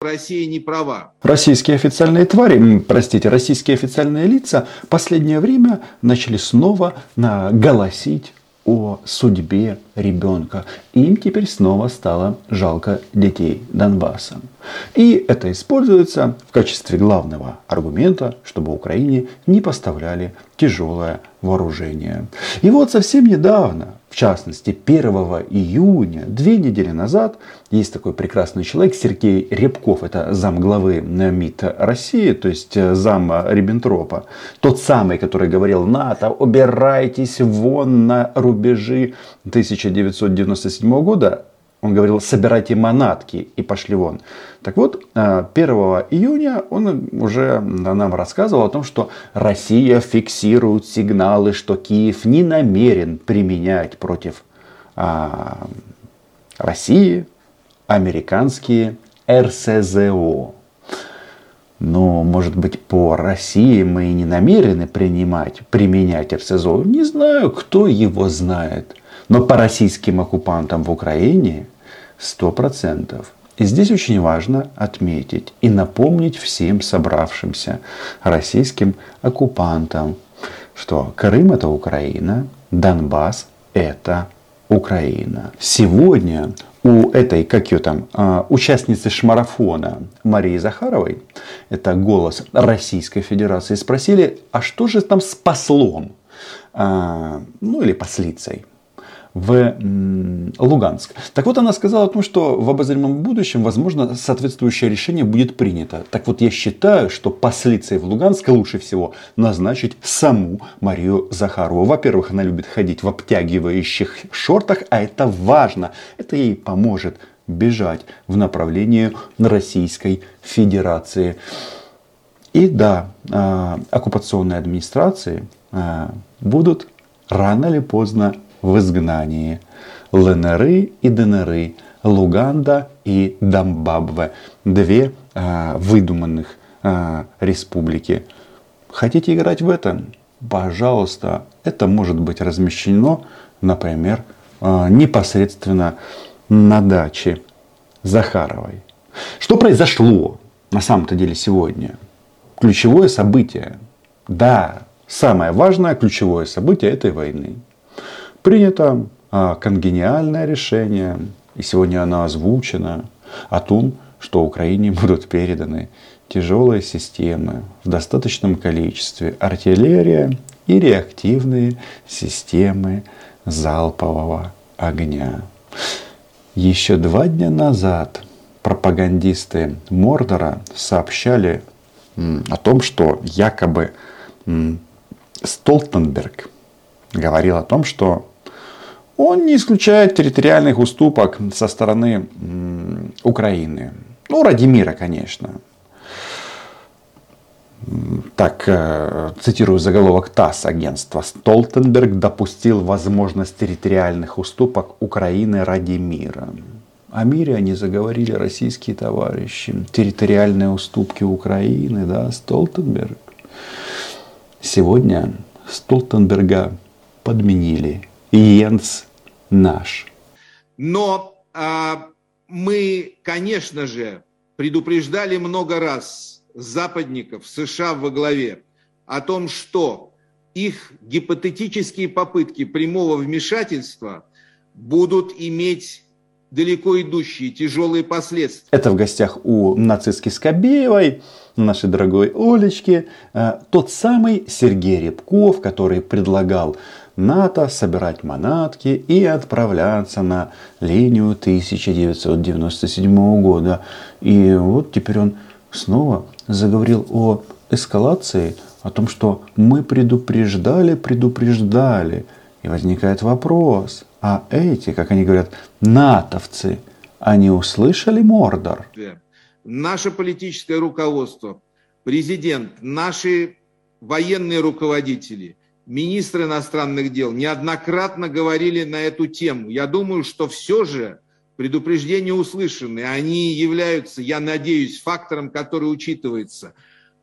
Россия не права. Российские официальные твари, простите, российские официальные лица последнее время начали снова голосить о судьбе ребенка. Им теперь снова стало жалко детей Донбасса. И это используется в качестве главного аргумента, чтобы Украине не поставляли тяжелое вооружение. И вот совсем недавно, частности 1 июня, две недели назад, есть такой прекрасный человек Сергей Рябков, это зам главы МИД России, то есть э, зам Риббентропа, тот самый, который говорил НАТО, убирайтесь вон на рубежи 1997 года, он говорил, собирайте манатки и пошли вон. Так вот, 1 э, июня он уже нам рассказывал о том, что Россия фиксирует сигналы, что Киев не намерен применять против а, России американские РСЗО. Но, может быть, по России мы и не намерены принимать, применять РСЗО. Не знаю, кто его знает. Но по российским оккупантам в Украине 100%. И здесь очень важно отметить и напомнить всем собравшимся российским оккупантам, что Крым это Украина, Донбасс это Украина. Сегодня у этой, как ее там, а, участницы шмарафона Марии Захаровой, это голос Российской Федерации, спросили, а что же там с послом, а, ну или послицей в Луганск. Так вот, она сказала о том, что в обозримом будущем, возможно, соответствующее решение будет принято. Так вот, я считаю, что послицей в Луганск лучше всего назначить саму Марию Захарову. Во-первых, она любит ходить в обтягивающих шортах, а это важно. Это ей поможет бежать в направлении Российской Федерации. И да, а, оккупационные администрации а, будут рано или поздно в изгнании. ЛНРы и ДНРы, Луганда и Дамбабве. Две а, выдуманных а, республики. Хотите играть в это? Пожалуйста, это может быть размещено, например, а, непосредственно на даче Захаровой. Что произошло на самом-то деле сегодня? Ключевое событие. Да, самое важное ключевое событие этой войны – принято а, конгениальное решение, и сегодня оно озвучено, о том, что Украине будут переданы тяжелые системы в достаточном количестве, артиллерия и реактивные системы залпового огня. Еще два дня назад пропагандисты Мордора сообщали о том, что якобы Столтенберг говорил о том, что он не исключает территориальных уступок со стороны Украины. Ну, ради мира, конечно. Так, э, цитирую заголовок ТАСС агентства. Столтенберг допустил возможность территориальных уступок Украины ради мира. О мире они заговорили российские товарищи. Территориальные уступки Украины, да, Столтенберг. Сегодня Столтенберга подменили. Йенс наш. Но а, мы, конечно же, предупреждали много раз западников, США во главе, о том, что их гипотетические попытки прямого вмешательства будут иметь далеко идущие тяжелые последствия. Это в гостях у нацистки Скобеевой, нашей дорогой Олечки, э, тот самый Сергей Рябков, который предлагал НАТО собирать манатки и отправляться на линию 1997 года. И вот теперь он снова заговорил о эскалации, о том, что мы предупреждали, предупреждали. И возникает вопрос, а эти, как они говорят, натовцы, они услышали Мордор? Наше политическое руководство, президент, наши военные руководители – министры иностранных дел неоднократно говорили на эту тему. Я думаю, что все же предупреждения услышаны. Они являются, я надеюсь, фактором, который учитывается.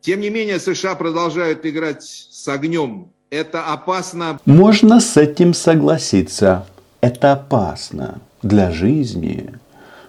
Тем не менее, США продолжают играть с огнем. Это опасно. Можно с этим согласиться. Это опасно для жизни,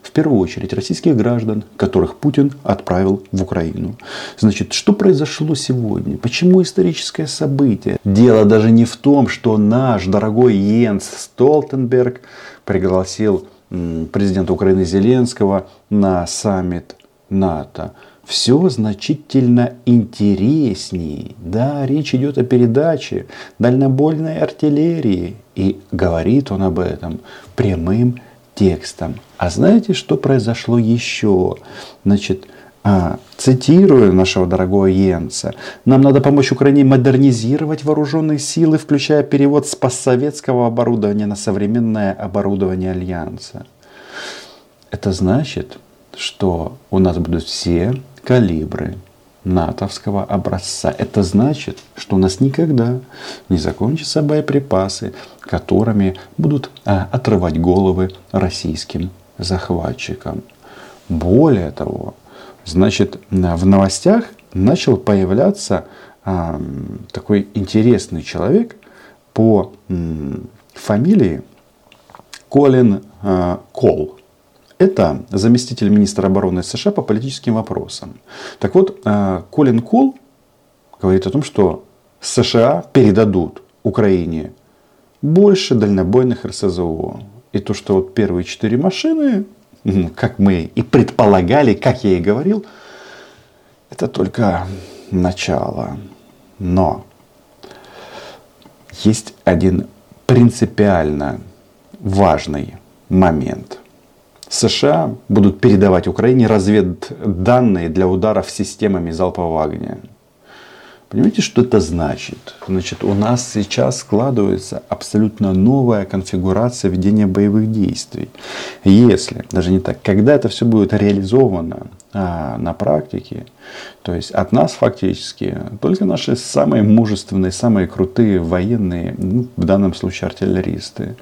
в первую очередь российских граждан, которых Путин отправил в Украину. Значит, что произошло сегодня? Почему историческое событие? Дело даже не в том, что наш дорогой Йенс Столтенберг пригласил президента Украины Зеленского на саммит НАТО все значительно интереснее. Да, речь идет о передаче дальнобойной артиллерии. И говорит он об этом прямым текстом. А знаете, что произошло еще? Значит, а, цитирую нашего дорогого Йенса, нам надо помочь Украине модернизировать вооруженные силы, включая перевод с постсоветского оборудования на современное оборудование Альянса. Это значит, что у нас будут все калибры натовского образца. Это значит, что у нас никогда не закончатся боеприпасы, которыми будут а, отрывать головы российским захватчикам. Более того, значит, в новостях начал появляться а, такой интересный человек по м, фамилии Колин а, Кол. Это заместитель министра обороны США по политическим вопросам. Так вот, э, Колин Кол говорит о том, что США передадут Украине больше дальнобойных РСЗО. И то, что вот первые четыре машины, как мы и предполагали, как я и говорил, это только начало. Но есть один принципиально важный момент – США будут передавать Украине разведданные для ударов системами залпового огня. Понимаете, что это значит? Значит, у нас сейчас складывается абсолютно новая конфигурация ведения боевых действий. Если, даже не так, когда это все будет реализовано а, на практике, то есть от нас фактически только наши самые мужественные, самые крутые военные, ну, в данном случае артиллеристы.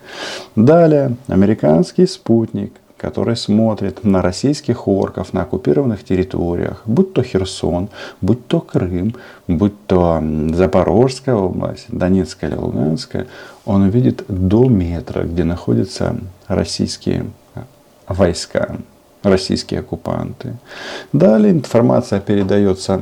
Далее, американский спутник, который смотрит на российских орков на оккупированных территориях, будь то Херсон, будь то Крым, будь то Запорожская область, Донецкая или Луганская, он увидит до метра, где находятся российские войска, российские оккупанты. Далее информация передается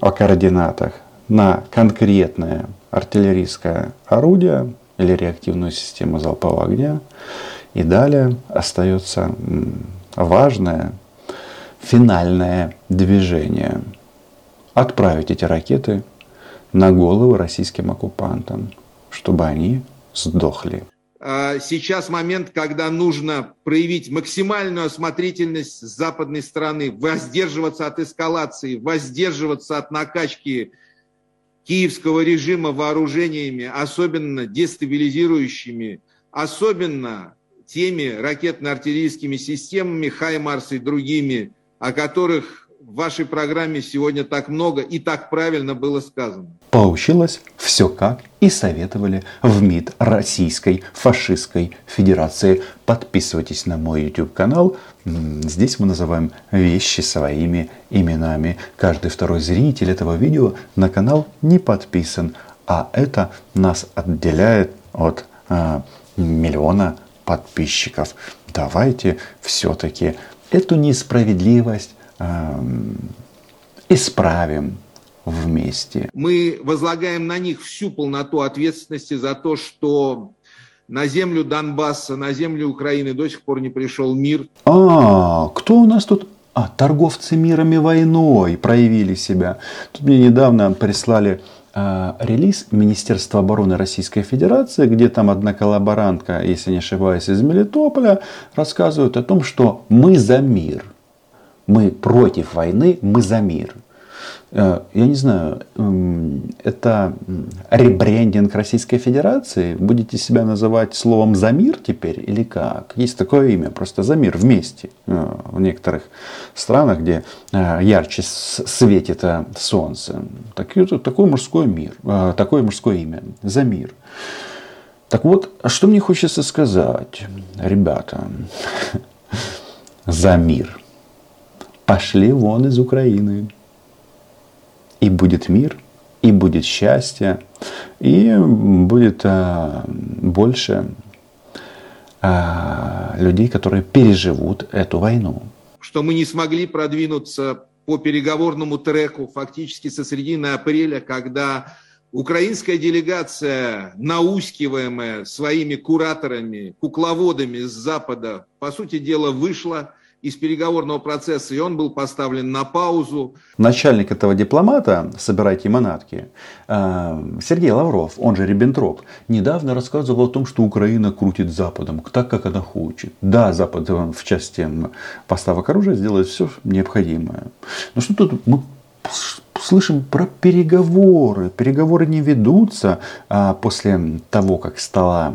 о координатах на конкретное артиллерийское орудие или реактивную систему залпового огня. И далее остается важное финальное движение. Отправить эти ракеты на головы российским оккупантам, чтобы они сдохли. А, сейчас момент, когда нужно проявить максимальную осмотрительность с западной стороны, воздерживаться от эскалации, воздерживаться от накачки киевского режима вооружениями, особенно дестабилизирующими, особенно теми ракетно-артиллерийскими системами, Хаймарс и другими, о которых в вашей программе сегодня так много и так правильно было сказано. Получилось все как и советовали в МИД Российской фашистской федерации. Подписывайтесь на мой YouTube канал. Здесь мы называем вещи своими именами. Каждый второй зритель этого видео на канал не подписан. А это нас отделяет от а, миллиона подписчиков. Давайте все-таки эту несправедливость э, исправим вместе. Мы возлагаем на них всю полноту ответственности за то, что на землю Донбасса, на землю Украины до сих пор не пришел мир. А, кто у нас тут? А, торговцы миром и войной проявили себя. Тут мне недавно прислали релиз Министерства обороны Российской Федерации, где там одна коллаборантка, если не ошибаюсь, из Мелитополя, рассказывает о том, что мы за мир. Мы против войны, мы за мир. Э, я не знаю, это ребрендинг Российской Федерации? Будете себя называть словом «за мир» теперь или как? Есть такое имя, просто «за мир» вместе. Э, в некоторых странах, где э, ярче светит солнце. Такой, такой мужской мир, такое мужское имя «за мир». Так вот, а что мне хочется сказать, ребята, за мир. Пошли вон из Украины и будет мир, и будет счастье, и будет а, больше а, людей, которые переживут эту войну. Что мы не смогли продвинуться по переговорному треку фактически со середины апреля, когда украинская делегация, наускиваемая своими кураторами, кукловодами с Запада, по сути дела, вышла из переговорного процесса, и он был поставлен на паузу. Начальник этого дипломата, собирайте манатки, э, Сергей Лавров, он же Риббентроп, недавно рассказывал о том, что Украина крутит Западом так, как она хочет. Да, Запад в части поставок оружия сделает все необходимое. Но что тут мы слышим про переговоры. Переговоры не ведутся а после того, как стало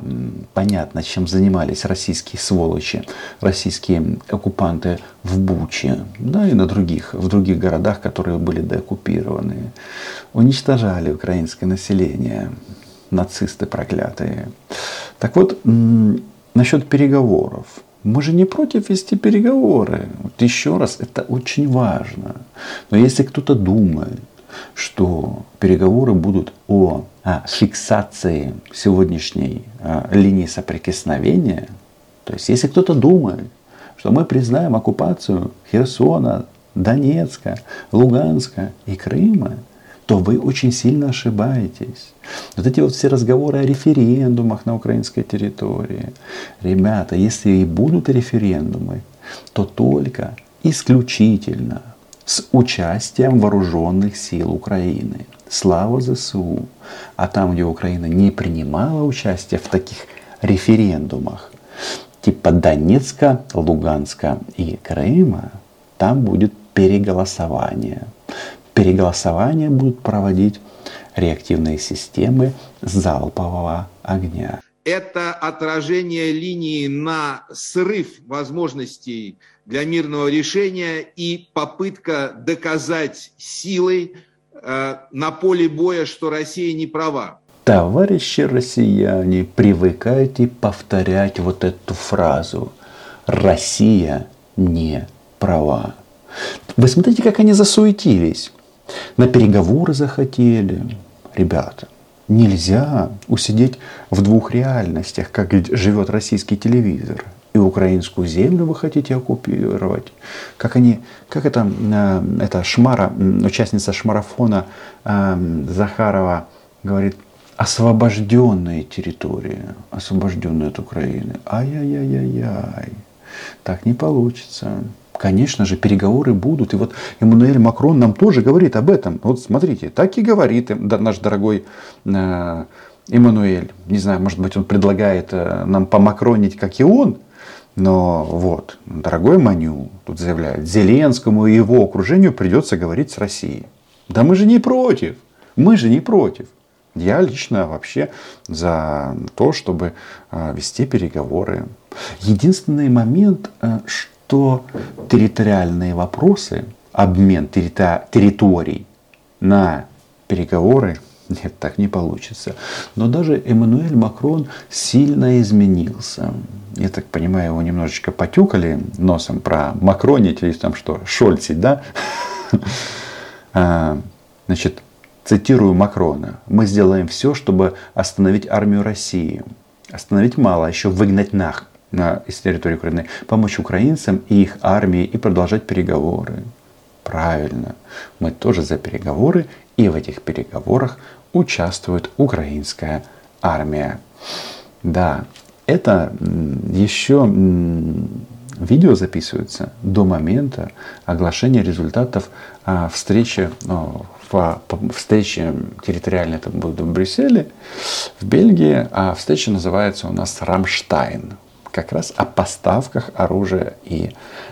понятно, чем занимались российские сволочи, российские оккупанты в Буче, да и на других, в других городах, которые были деоккупированы. Уничтожали украинское население, нацисты проклятые. Так вот, насчет переговоров. Мы же не против вести переговоры. Вот еще раз, это очень важно. Но если кто-то думает, что переговоры будут о, о фиксации сегодняшней а, линии соприкосновения, то есть если кто-то думает, что мы признаем оккупацию Херсона, Донецка, Луганска и Крыма, то вы очень сильно ошибаетесь. Вот эти вот все разговоры о референдумах на украинской территории. Ребята, если и будут референдумы, то только исключительно с участием вооруженных сил Украины. Слава ЗСУ. А там, где Украина не принимала участие в таких референдумах, типа Донецка, Луганска и Крыма, там будет переголосование переголосование будут проводить реактивные системы залпового огня. Это отражение линии на срыв возможностей для мирного решения и попытка доказать силой э, на поле боя, что Россия не права. Товарищи россияне, привыкайте повторять вот эту фразу. Россия не права. Вы смотрите, как они засуетились. На переговоры захотели. Ребята, нельзя усидеть в двух реальностях, как живет российский телевизор. И украинскую землю вы хотите оккупировать. Как они, как это, э, это Шмара, участница шмарафона э, Захарова говорит, освобожденные территории, освобожденные от Украины. Ай-яй-яй-яй-яй. Так не получится. Конечно же, переговоры будут. И вот Эммануэль Макрон нам тоже говорит об этом. Вот смотрите, так и говорит наш дорогой э, Эммануэль. Не знаю, может быть, он предлагает э, нам помакронить, как и он. Но вот, дорогой Маню тут заявляет, Зеленскому и его окружению придется говорить с Россией. Да мы же не против. Мы же не против. Я лично вообще за то, чтобы э, вести переговоры. Единственный момент, что что территориальные вопросы, обмен территори- территорий на переговоры, нет, так не получится. Но даже Эммануэль Макрон сильно изменился. Я так понимаю, его немножечко потюкали носом про Макронить или там что, Шольцить, да? А, значит, цитирую Макрона. Мы сделаем все, чтобы остановить армию России. Остановить мало, а еще выгнать нах на, из территории Украины, помочь украинцам и их армии и продолжать переговоры. Правильно, мы тоже за переговоры, и в этих переговорах участвует украинская армия. Да, это еще видео записывается до момента оглашения результатов а, встречи, в, встрече территориальной это будет в Брюсселе, в Бельгии, а встреча называется у нас Рамштайн как раз о поставках оружия и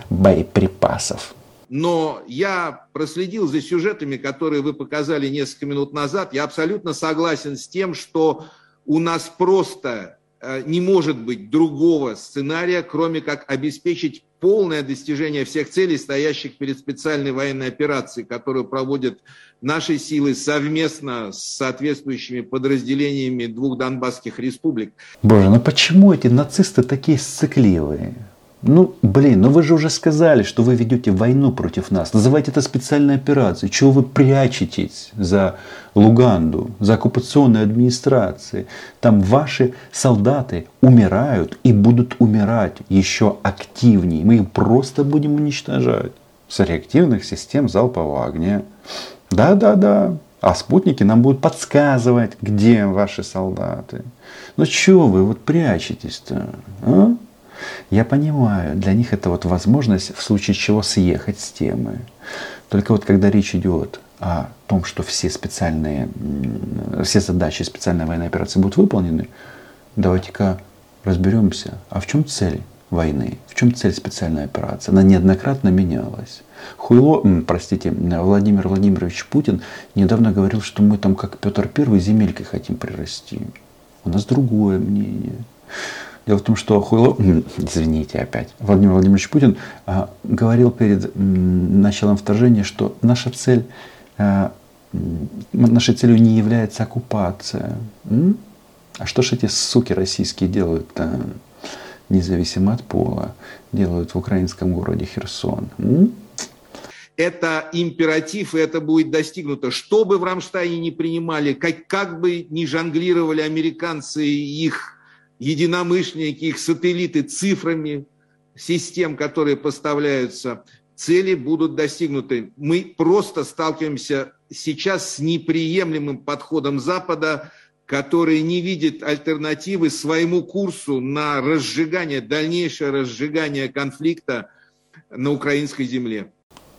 боеприпасов. Но я проследил за сюжетами, которые вы показали несколько минут назад. Я абсолютно согласен с тем, что у нас просто не может быть другого сценария, кроме как обеспечить полное достижение всех целей, стоящих перед специальной военной операцией, которую проводят наши силы совместно с соответствующими подразделениями двух донбасских республик. Боже, ну почему эти нацисты такие сцикливые? Ну, блин, ну вы же уже сказали, что вы ведете войну против нас. Называйте это специальной операцией. Чего вы прячетесь за Луганду, за оккупационной администрацией? Там ваши солдаты умирают и будут умирать еще активнее. Мы их просто будем уничтожать с реактивных систем залпового огня. Да-да-да. А спутники нам будут подсказывать, где ваши солдаты. Ну чего вы вот прячетесь-то? А? Я понимаю, для них это вот возможность в случае чего съехать с темы. Только вот когда речь идет о том, что все специальные, все задачи специальной военной операции будут выполнены, давайте-ка разберемся, а в чем цель войны, в чем цель специальной операции. Она неоднократно менялась. Хуйло, простите, Владимир Владимирович Путин недавно говорил, что мы там как Петр Первый земелькой хотим прирасти. У нас другое мнение. Дело в том, что Хуйло, извините опять, Владимир Владимирович Путин а, говорил перед началом вторжения, что наша цель, а, нашей целью не является оккупация. А что ж эти суки российские делают-то, независимо от пола, делают в украинском городе Херсон? это императив, и это будет достигнуто. Что бы в Рамштайне не принимали, как, как бы ни жонглировали американцы их единомышленники, их сателлиты цифрами систем, которые поставляются, цели будут достигнуты. Мы просто сталкиваемся сейчас с неприемлемым подходом Запада, который не видит альтернативы своему курсу на разжигание, дальнейшее разжигание конфликта на украинской земле.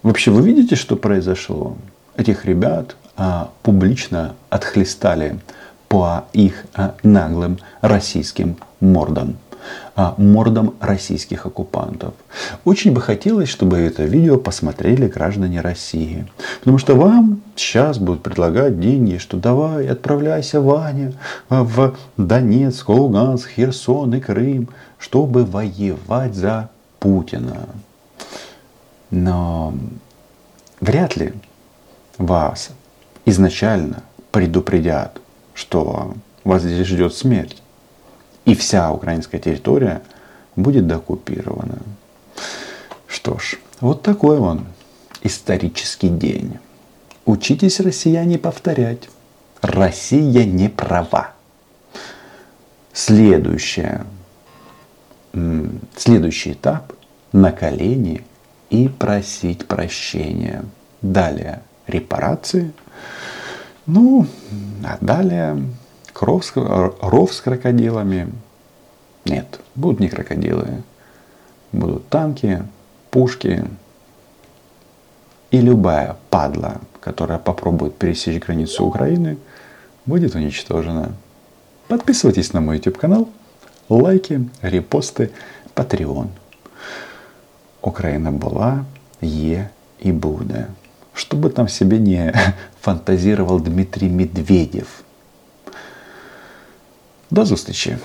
Вообще, вы видите, что произошло? Этих ребят а, публично отхлестали по их а, наглым российским мордам а, мордам российских оккупантов. Очень бы хотелось, чтобы это видео посмотрели граждане России. Потому что вам сейчас будут предлагать деньги, что давай, отправляйся, Ваня, в Донецк, Луганск, Херсон и Крым, чтобы воевать за Путина. Но вряд ли вас изначально предупредят что вас здесь ждет смерть. И вся украинская территория будет докупирована. Что ж, вот такой он исторический день. Учитесь, россияне, повторять. Россия не права. Следующее, следующий этап – на колени и просить прощения. Далее репарации – ну, а далее кров с, ров с крокодилами. Нет, будут не крокодилы. Будут танки, пушки и любая падла, которая попробует пересечь границу Украины, будет уничтожена. Подписывайтесь на мой YouTube канал, лайки, репосты, Patreon. Украина была, є і буде. Что бы там себе не фантазировал Дмитрий Медведев. До зустрічі!